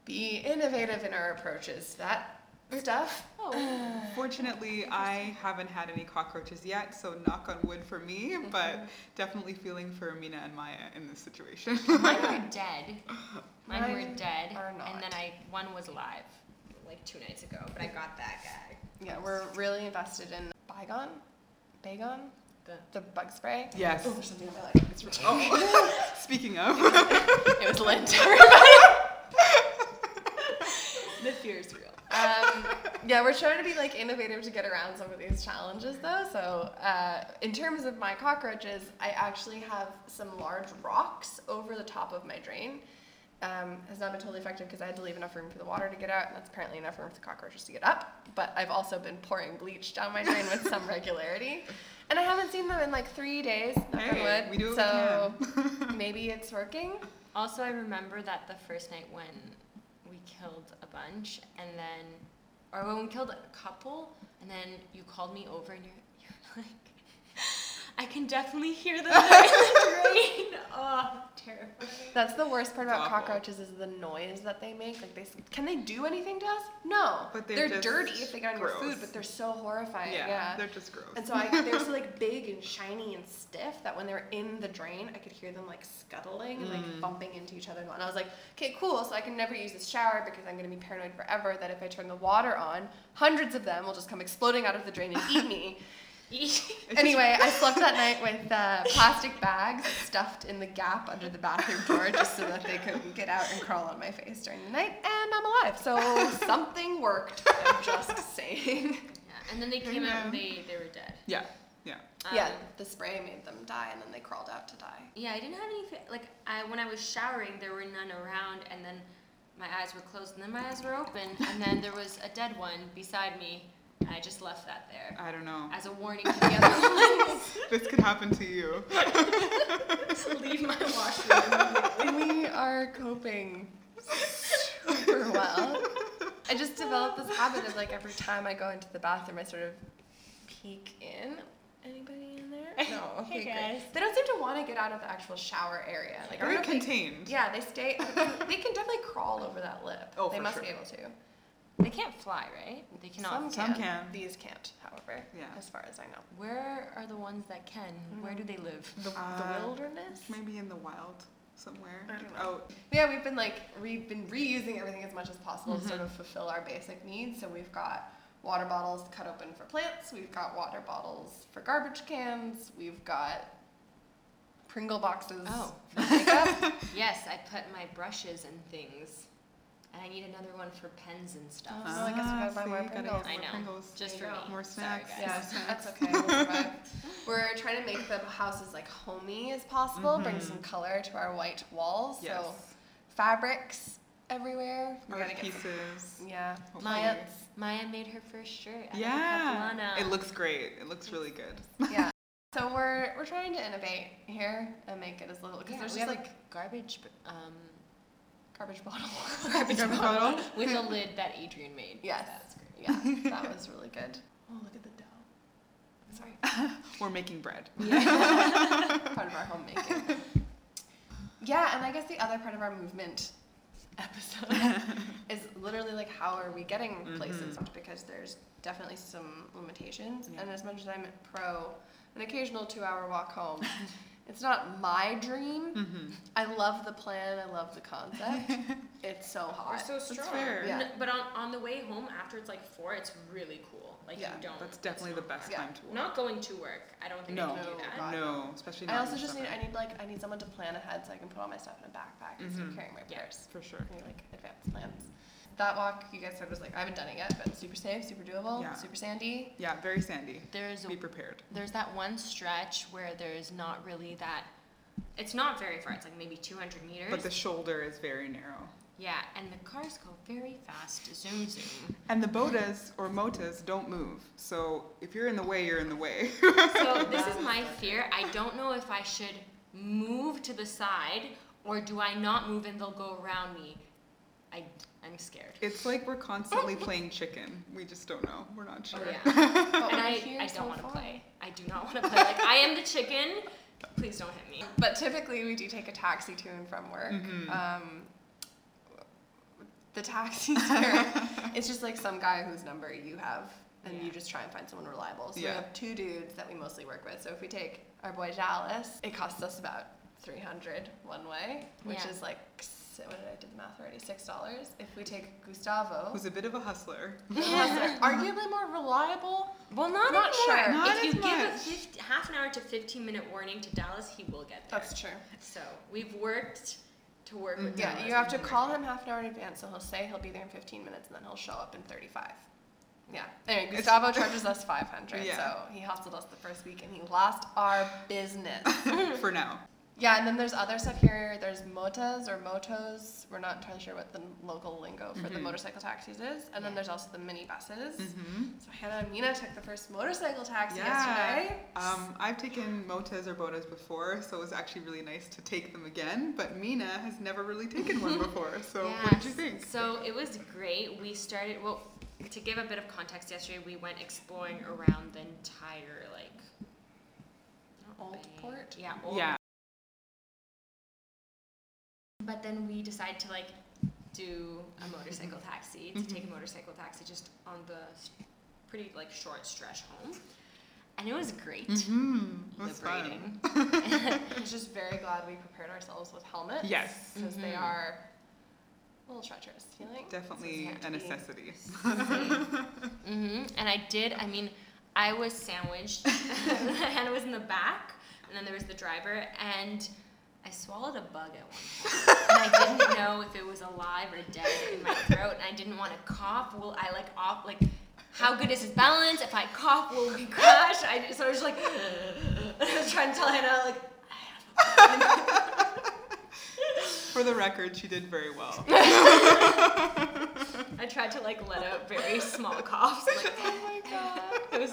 A: be innovative in our approaches that stuff.
B: oh,
C: Fortunately, I haven't had any cockroaches yet, so knock on wood for me, but definitely feeling for Amina and Maya in this situation.
B: mine were dead. Mine, were dead,
A: are
B: and then I one was alive, like two nights ago. But I got that guy.
A: Yeah, we're really invested in Bygone, Bagon,
B: The
A: The bug spray.
C: Yes.
A: Oh, there's something on my leg. It's really
C: Oh, speaking of,
A: it was lint, everybody. the fear is real. Um, yeah, we're trying to be like innovative to get around some of these challenges, though. So, uh, in terms of my cockroaches, I actually have some large rocks over the top of my drain. Um, has not been totally effective because I had to leave enough room for the water to get out, and that's apparently enough room for the cockroaches to get up. But I've also been pouring bleach down my drain with some regularity, and I haven't seen them in like three days.
C: Hey,
A: wood.
C: we do
A: so
C: we can.
A: maybe it's working.
B: Also, I remember that the first night when we killed a bunch, and then, or when we killed a couple, and then you called me over, and you're, you're like, I can definitely hear them in the drain. Oh, terrifying.
A: That's the worst part about
C: Awful.
A: cockroaches is the noise that they make. Like they can they do anything to us? No.
C: But they're just
A: dirty if they get on your food,
C: gross.
A: but they're so horrifying.
C: yeah,
A: Yeah.
C: they're just gross.
A: And so I, they're so like big and shiny and stiff that when they were in the drain, I could hear them like scuttling and
C: Mm.
A: like bumping into each other. And I was like, okay, cool. So I can never use this shower because I'm gonna be paranoid forever that if I turn the water on, hundreds of them will just come exploding out of the drain and eat me.
C: It's just-
A: Anyway, I slept that night with uh, plastic bags stuffed in the gap under the bathroom door just so that they couldn't get out and crawl on my face during the night, and I'm alive. So something worked. I'm just saying.
B: Yeah, and then they came out and they, they were dead.
C: yeah, yeah.
A: yeah,
B: Um,
A: the spray made them die, and then they crawled out to die.
B: Yeah, I didn't have any, fa- like, I, when I was showering, there were none around, and then my eyes were closed, and then my eyes were open, and then there was a dead one beside me, and I just left that there
C: I don't know.
B: as a warning to the other ones.
C: This could happen to you.
B: Leave my washroom.
A: we are coping super well. I just developed this habit of like every time I go into the bathroom, I sort of peek in. Anybody in there? No. Okay,
B: Hey,
A: great.
B: guys.
A: They don't seem to want to get out of the actual shower area. Like I
C: Very
A: don't they-
C: contained.
A: Yeah, they stay. they can definitely crawl over that lip.
C: Oh,
A: they
C: for
A: must
C: sure.
A: be able to.
B: They can't fly, right? They cannot.
A: Some
C: Some
A: can.
C: can.
A: These can't, however.
C: Yeah.
A: As far as I know.
B: Where are the ones that can? Where do they live?
A: The,
C: Uh,
A: the wilderness.
C: Maybe in the wild somewhere.
A: I don't know.
C: Out.
A: Yeah, we've been like we've been reusing everything as much as possible to sort
C: Mm-hmm.
A: of fulfill our basic needs. So we've got water bottles cut open for plants. We've got water bottles for garbage cans. We've got Pringle boxes.
B: Oh.
A: for.
B: Yes, I put my brushes and things, and I need another one for pens and stuff.
A: Oh, well, I guess we gotta buy
C: see,
A: more Pringles.
B: I know.
C: Pringles.
B: Just for me.
C: More snacks.
B: guys.
A: yeah,
C: Snacks.
A: that's okay. We'll We're trying to make the house as like homey as possible. Bring some color to our white walls.
C: Mm-hmm. Yes.
A: So fabrics everywhere. We
C: Art
A: gotta some-
C: pieces.
A: yeah,
C: hopefully.
A: plants.
B: Maya made her first shirt.
C: Yeah. It looks great. It looks really good.
A: yeah. So we're we're trying to innovate here and make it as little because
B: Yeah,
A: there's
B: we
A: just
B: have
A: like
B: like garbage, um,
A: garbage bottle.
B: garbage
C: Garbage
B: bottle
C: bottle?
B: with a lid that Adrian made.
A: Yes.
B: That's great.
A: yeah, that was really good. Oh, look at the dough. Sorry.
C: We're making bread. Yeah.
A: part of our homemaking. Yeah, and I guess the other part of our movement episode is literally like how are we getting mm-hmm. places because there's definitely some limitations.
C: Yeah.
A: And as much as I'm pro an occasional two hour walk home, it's not my dream.
C: hmm
A: I love the plan, I love the concept. it's so hot.
B: We're so strong.
C: fair.
A: Yeah.
B: N- But on, on the way home after it's like four, it's really cool. Like
A: Yeah,
B: you don't.
C: That's
B: it's
C: definitely the best
B: hard.
A: Yeah.
C: time to walk.
B: Not going to work. I don't think
C: No.
B: I can do that.
A: God.
C: No, especially Not I
A: also
C: in
A: just need. I need like I need someone to plan ahead so I can put all my stuff in a backpack instead of carrying my purse. Yeah.
C: For sure.
A: Any, like advanced plans. That walk you guys said was like I haven't done it yet, but super safe, super doable,
C: Yeah.
A: super sandy.
C: Yeah, very sandy.
B: There's a,
C: Be prepared.
B: there's that one stretch where there's not really that. It's not very far. It's like maybe 200 meters.
C: But the shoulder is very narrow.
B: yeah, and the cars go very fast. Zoom zoom.
C: And the bodas or motas don't move. So if you're in the way, you're in the way.
B: So this is my fear. I don't know if I should move to the side or do I not move and they'll go around me. I I'm scared.
C: it's like we're constantly playing chicken. We just don't know. We're not sure.
B: Oh yeah.
A: But
B: and I, I don't want to play. I do not want to play. Like I am the chicken. Please don't hit me.
A: But typically we do take a taxi to and from work.
C: Mhm.
A: Um, the taxis here, it's just like some guy whose number you have, and you just try and find someone reliable. So we have two dudes that we mostly work with. So if we take our boy Dallas, it costs us about 300 one way, which
B: Yeah.
A: is like s- what did I do the math already? Six dollars. If we take Gustavo,
C: Who's a bit of a hustler.
A: Hustler, arguably more reliable.
B: Well, not,
A: Not
B: anymore.
A: sure.
C: Not
B: if you
C: as
B: give a 50, half an hour to 15 minute warning to Dallas, he will get there.
A: That's true.
B: So we've worked to work with.
A: Yeah,
B: Dallas.
A: you have to call him half an hour in advance, so he'll say he'll be there in 15 minutes, and then he'll show up in 35. Yeah. Anyway, Gustavo charges us 500,
C: Yeah.
A: so he hustled us the first week, and he lost our business.
C: For now.
A: Yeah, and then there's other stuff here. There's motas or motos. We're not entirely sure what the local lingo for the
C: Mhm.
A: motorcycle taxis is. And then
B: Yeah.
A: there's also the mini buses.
C: Mm-hmm.
A: So Hannah and Mina took the first motorcycle taxi
C: Yeah.
A: yesterday.
C: Um, I've taken motas or botas before, so it was actually really nice to take them again. But Mina has never really taken one before. So what did you think?
B: So it was great. We started, well, to give a bit of context, yesterday we went exploring around the entire, like,
A: Old
B: bay-
A: Port?
B: Yeah, Old
C: Yeah.
B: But then we decided to like do a motorcycle taxi, to take a motorcycle taxi just on the pretty like short stretch home. And it was great.
C: Mm-hmm. It
B: liberating.
A: I was just very glad we prepared ourselves with helmets.
C: Yes.
A: Because they
B: Mhm.
A: are a little treacherous, think?
C: Definitely a necessity.
B: hmm And I did, I mean, I was sandwiched. Hannah was in the back, and then there was the driver, and I swallowed a bug at one and I didn't know if it was alive or dead in my throat, and I didn't want to cough. Will I like off like how good is his balance? If I cough, will we crash? I so I was just like I was trying to tell Hannah like I have a bug.
C: For the record, she did very well.
B: I tried to like let out very small coughs. Like, oh my god. It was,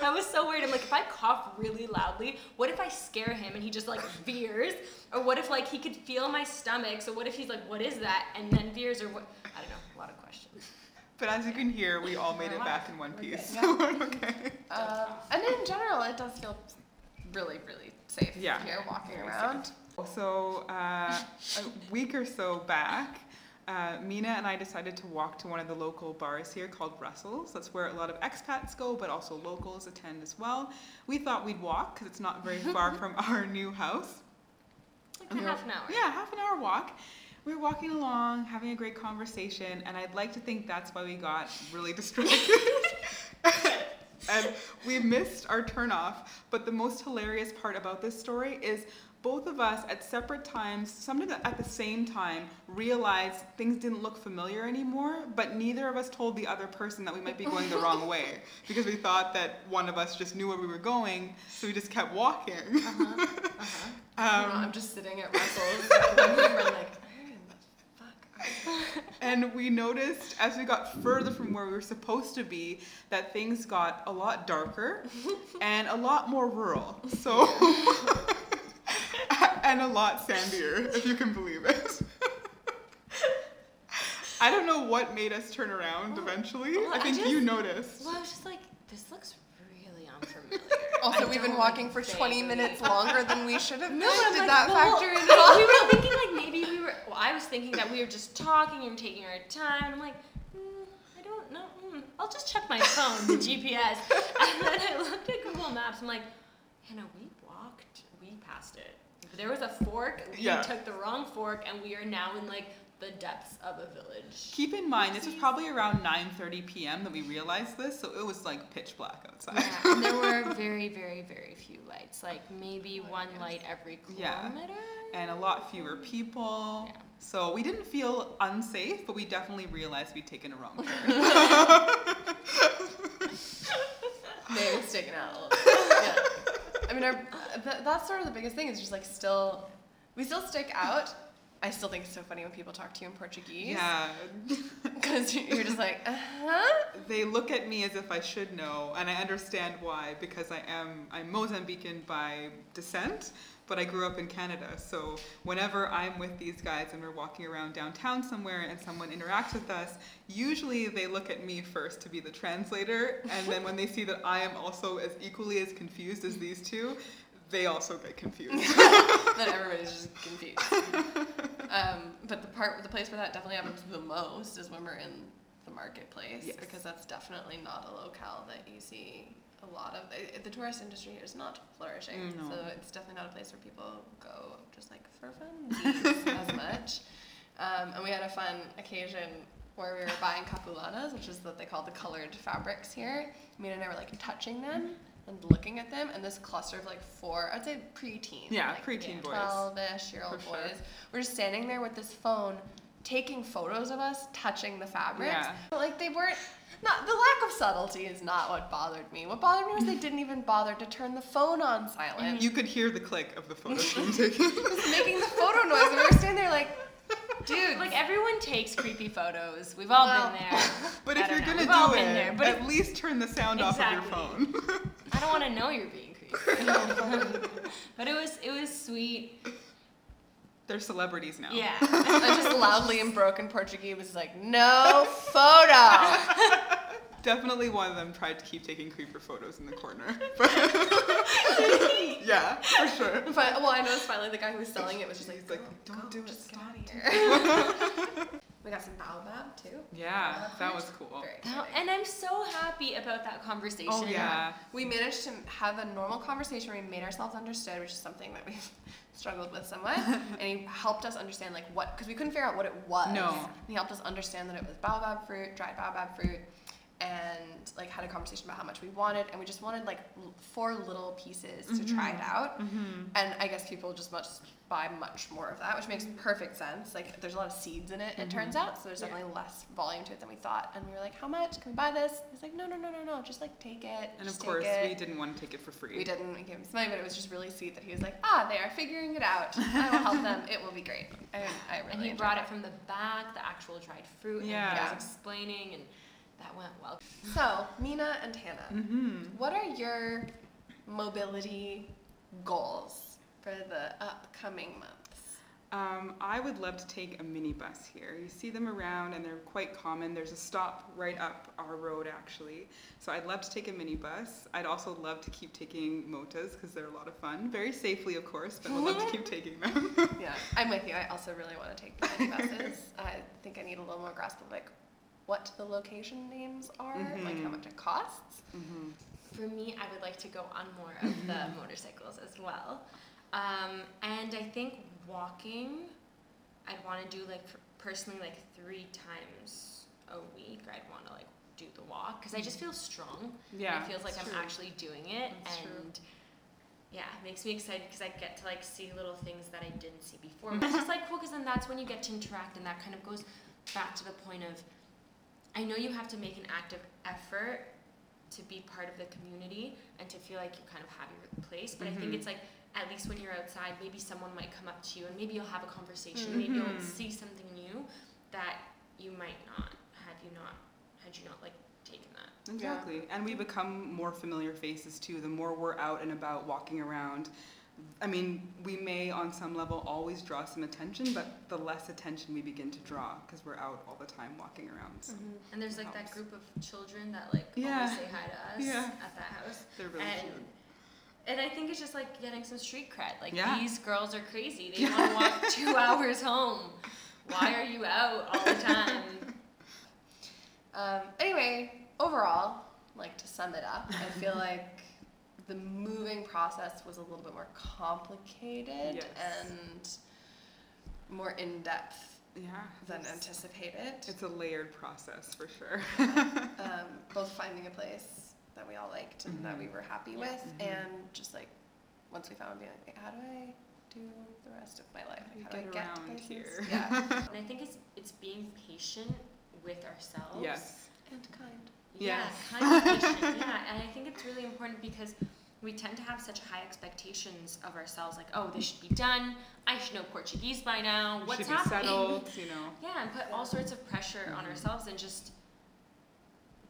B: I was so worried. I'm like, if I cough really loudly, what if I scare him and he just like veers? Or what if like he could feel my stomach? So what if he's like, what is that? And then veers or what? I don't know. A lot of questions.
C: But as you can hear, we all made it back in one
A: We're
C: piece.
A: good,
C: So we're okay.
A: Um, and in general, it does feel really, really safe
C: Yeah.
A: here walking
C: Very
A: around.
C: So uh, a week or so back, uh, Mina and I decided to walk to one of the local bars here called Russell's. That's where a lot of expats go, but also locals attend as well. We thought we'd walk because it's not very far from our new house.
B: Like
C: And
B: half an hour.
C: Yeah, half an hour walk. We were walking along, having a great conversation, and I'd like to think that's why we got really distracted. and we missed our turnoff. But the most hilarious part about this story is both of us at separate times, sometimes at the same time, realized things didn't look familiar anymore, but neither of us told the other person that we might be going the wrong way because we thought that one of us just knew where we were going, so we just kept walking.
B: Uh-huh. Uh-huh.
A: Don't know,
C: Um,
A: I'm just sitting at Russell's, looking over and like, where the fuck we?
C: And we noticed as we got further from where we were supposed to be that things got a lot darker and a lot more rural. So, and a lot sandier, if you can believe it. I don't know what made us turn around eventually.
B: well,
C: I
B: I
C: think
B: just-
C: you noticed.
B: Well, I was just like, this looks really unfamiliar.
A: Also,
B: I
A: we've been walking for 20
B: vaguely-
A: minutes longer than we should have been.
B: No, but I'm
A: Did
B: like,
A: that
B: well,
A: factor in at
B: well,
A: all?
B: we were thinking like maybe we were. Well, I was thinking that we were just talking and taking our time. And I'm like, mm, I don't know. Mm, I'll just check my phone, the GPS. And then I looked at Google Maps. I'm like, Hannah, we walked. We passed it. There was a fork. We
C: Yeah.
B: took the wrong fork, and we are now in like the depths of a village.
C: Keep in mind, this was probably around 9:30 p.m. that we realized this, so it was like pitch black outside.
B: Yeah, and there were very, very, very few lights. Like maybe one light every kilometer.
C: Yeah.
B: kilometer.
C: and a lot fewer people.
B: Yeah.
C: So we didn't feel unsafe, but we definitely realized we'd taken a wrong turn.
A: Maybe it's sticking out a little bit. I mean, our, that's sort of the biggest thing is just like still, we still stick out. I still think it's so funny when people talk to you in Portuguese.
C: yeah.
A: Because you're just like, uh huh.
C: They look at me as if I should know, and I understand why because I am I'm Mozambican by descent, but I grew up in Canada. So whenever I'm with these guys and we're walking around downtown somewhere and someone interacts with us, usually they look at me first to be the translator, and then when they see that I am also as equally as confused as these two, they also get confused.
A: then everybody's just confused. um, but the part, the place where that definitely happens the most is when we're in the marketplace
C: Yes.
A: because that's definitely not a locale that you see a lot of the, the tourist industry here is not flourishing.
C: Mm, no.
A: So it's definitely not a place where people go just like for fun as much. Um, and we had a fun occasion where we were buying capulanas, which is what they call the colored fabrics here. Mina and I were like touching them and looking at them, and this cluster of like four, I'd say preteen,
C: Yeah,
A: like
C: preteen boys.
A: 12-ish year old
C: For sure.
A: boys. We're just standing there with this phone, taking photos of us touching the fabrics.
C: Yeah.
A: But like they weren't. Not the lack of subtlety is not what bothered me. What bothered me was they didn't even bother to turn the phone on silent.
C: You could hear the click of the photos being taken.
A: was making the photo noise, and we were standing there like, dude,
B: Like everyone takes creepy photos. We've all
A: Well-
B: been there.
C: But if you're
B: know.
C: gonna
B: We've
C: do it,
B: there, but
C: at least turn the sound off of your phone.
B: I don't want to know you're being creepy. but it was it was sweet.
C: They're celebrities now.
B: Yeah.
A: I just loudly in broken Portuguese was like, no photo.
C: Definitely one of them tried to keep taking creeper photos in the corner. But yeah, for sure.
A: But well, I noticed finally the guy who was selling it was just like,
C: He's like,
A: "Go,
C: "Don't
A: go,
C: do it,
A: just get
C: stop."
A: out of here. we got some baobab too.
C: Yeah, that was cool.
A: Very
B: and I'm so happy about that conversation.
C: Oh yeah.
A: We managed to have a normal conversation where we made ourselves understood, which is something that we've struggled with somewhat. and he helped us understand like what, because we couldn't figure out what it was.
C: No.
A: And he helped us understand that it was baobab fruit, dried baobab fruit, and like had a conversation about how much we wanted, and we just wanted like l- four little pieces to try it out.
C: Mm-hmm.
A: And I guess people just must buy much more of that, which makes perfect sense. Like there's a lot of seeds in it, it turns out, so there's
B: Yeah.
A: definitely less volume to it than we thought. And we were like, how much? Can we buy this? He's like, no, no, no, no, no, just like take it.
C: And of course, we didn't want to take it for free.
A: We didn't. We gave him some money, but it was just really sweet that he was like, ah, they are figuring it out. I will help them. It will be great. I, I really
B: and he brought it from the back, the actual dried fruit,
C: Yeah.
B: and he was explaining, and that went well.
A: So, Mina and Hannah,
C: Mm-hmm.
A: what are your mobility goals for the upcoming months?
C: Um, I would love to take a minibus here. You see them around and they're quite common. There's a stop right up our road actually. So I'd love to take a minibus. I'd also love to keep taking motas because they're a lot of fun. Very safely, of course, but I'd love to keep taking them.
A: Yeah, I'm with you. I also really want to take the mini buses. I think I need a little more grasp of like what the location names are, like how
C: Mhm.
A: much it costs.
C: mm-hmm.
B: For me, I would like to go on more of the motorcycles as well. Um, and I think walking, I'd want to do like personally like three times a week. I'd want to like do the walk because I just feel strong.
C: Yeah.
B: it feels like
C: it's
B: I'm
C: true.
B: actually doing it,
C: That's true.
B: and yeah, it makes me excited because I get to like see little things that I didn't see before. But it's just like cool because then that's when you get to interact, and that kind of goes back to the point of I know you have to make an active effort to be part of the community and to feel like you kind of have your place. But I think
C: Mhm.
B: it's like at least when you're outside, maybe someone might come up to you and maybe you'll have a conversation. Maybe you'll
C: Mhm.
B: see something new that you might not had you not had you not like taken that.
C: Exactly. And we become more familiar faces too. The more we're out and about walking around. I mean, we may on some level always draw some attention, but the less attention we begin to draw because we're out all the time walking around. So
B: And there's like that group of children that like
C: Yeah.
B: always say hi to us
C: Yeah.
B: at that house.
C: they're really
B: and
C: cute.
B: and I think it's just like getting some street cred. Like
C: Yeah.
B: these girls are crazy. They want to walk two hours home. Why are you out all the time?
A: Um, anyway, overall, like to sum it up, I feel like the moving process was a little bit more complicated
C: Yes.
A: and more in depth
C: Yeah.
A: than
C: it's-
A: anticipated.
C: It's a layered process for sure.
A: um, both finding a place that we all liked and that we were happy
B: Yeah.
A: with,
C: Mhm.
A: and just like once we found, being like, how do I do the rest of my life?
C: How do
A: Like, how do I
C: get
A: get
C: around
A: places?"
C: here?
A: Yeah,
B: And I think it's it's being patient with ourselves.
C: yes.
A: and kind.
B: Yeah,
C: Yes.
B: kind of patient. yeah, and I think it's really important because we tend to have such high expectations of ourselves. Like, oh, this should be done. I should know Portuguese by now. What's
C: should be
B: happening?
C: settled, you know.
B: Yeah, and put all sorts of pressure on
C: Mhm.
B: ourselves and just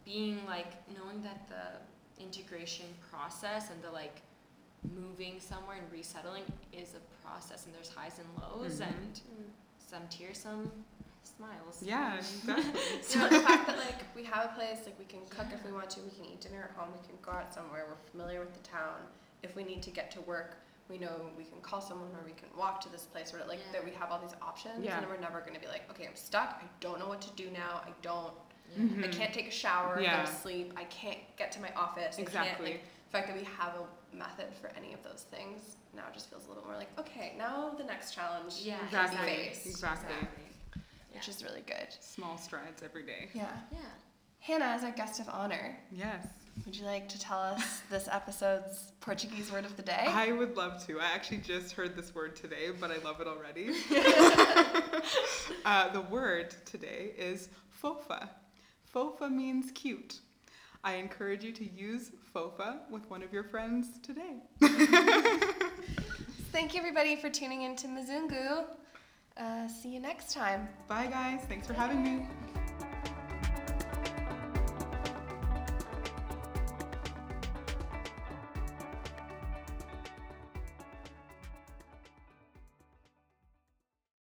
B: being like knowing that the integration process and the like moving somewhere and resettling is a process and there's highs and lows
C: Mhm.
B: and some tears, some smiles.
C: Yeah, exactly.
A: know, the fact that like we have a place, like we can cook if we want to, we can eat dinner at home, we can go out somewhere, we're familiar with the town. If we need to get to work, we know we can call someone or we can walk to this place or like
B: Yeah.
A: that we have all these options
C: Yeah.
A: and we're never gonna be like, okay, I'm stuck, I don't know what to do now, I don't I mm-hmm. can't take a shower,
C: Yeah.
A: go to sleep. I can't get to my office.
C: Exactly.
A: like, the fact that we have a method for any of those things now just feels a little more like, okay, now the next challenge
B: Yeah,
A: can
C: Exactly.
A: be faced, which is really good.
C: Small strides every day.
A: Yeah.
B: Yeah.
A: Hannah, as our guest of honor,
C: Yes.
A: would you like to tell us this episode's Portuguese word of the day?
C: I would love to. I actually just heard this word today, but I love it already. uh, the word today is fofa. Fofa means cute. I encourage you to use fofa with one of your friends today.
A: Thank you, everybody, for tuning in to Mizungu. Uh, see you next time.
C: Bye, guys. Thanks for having me.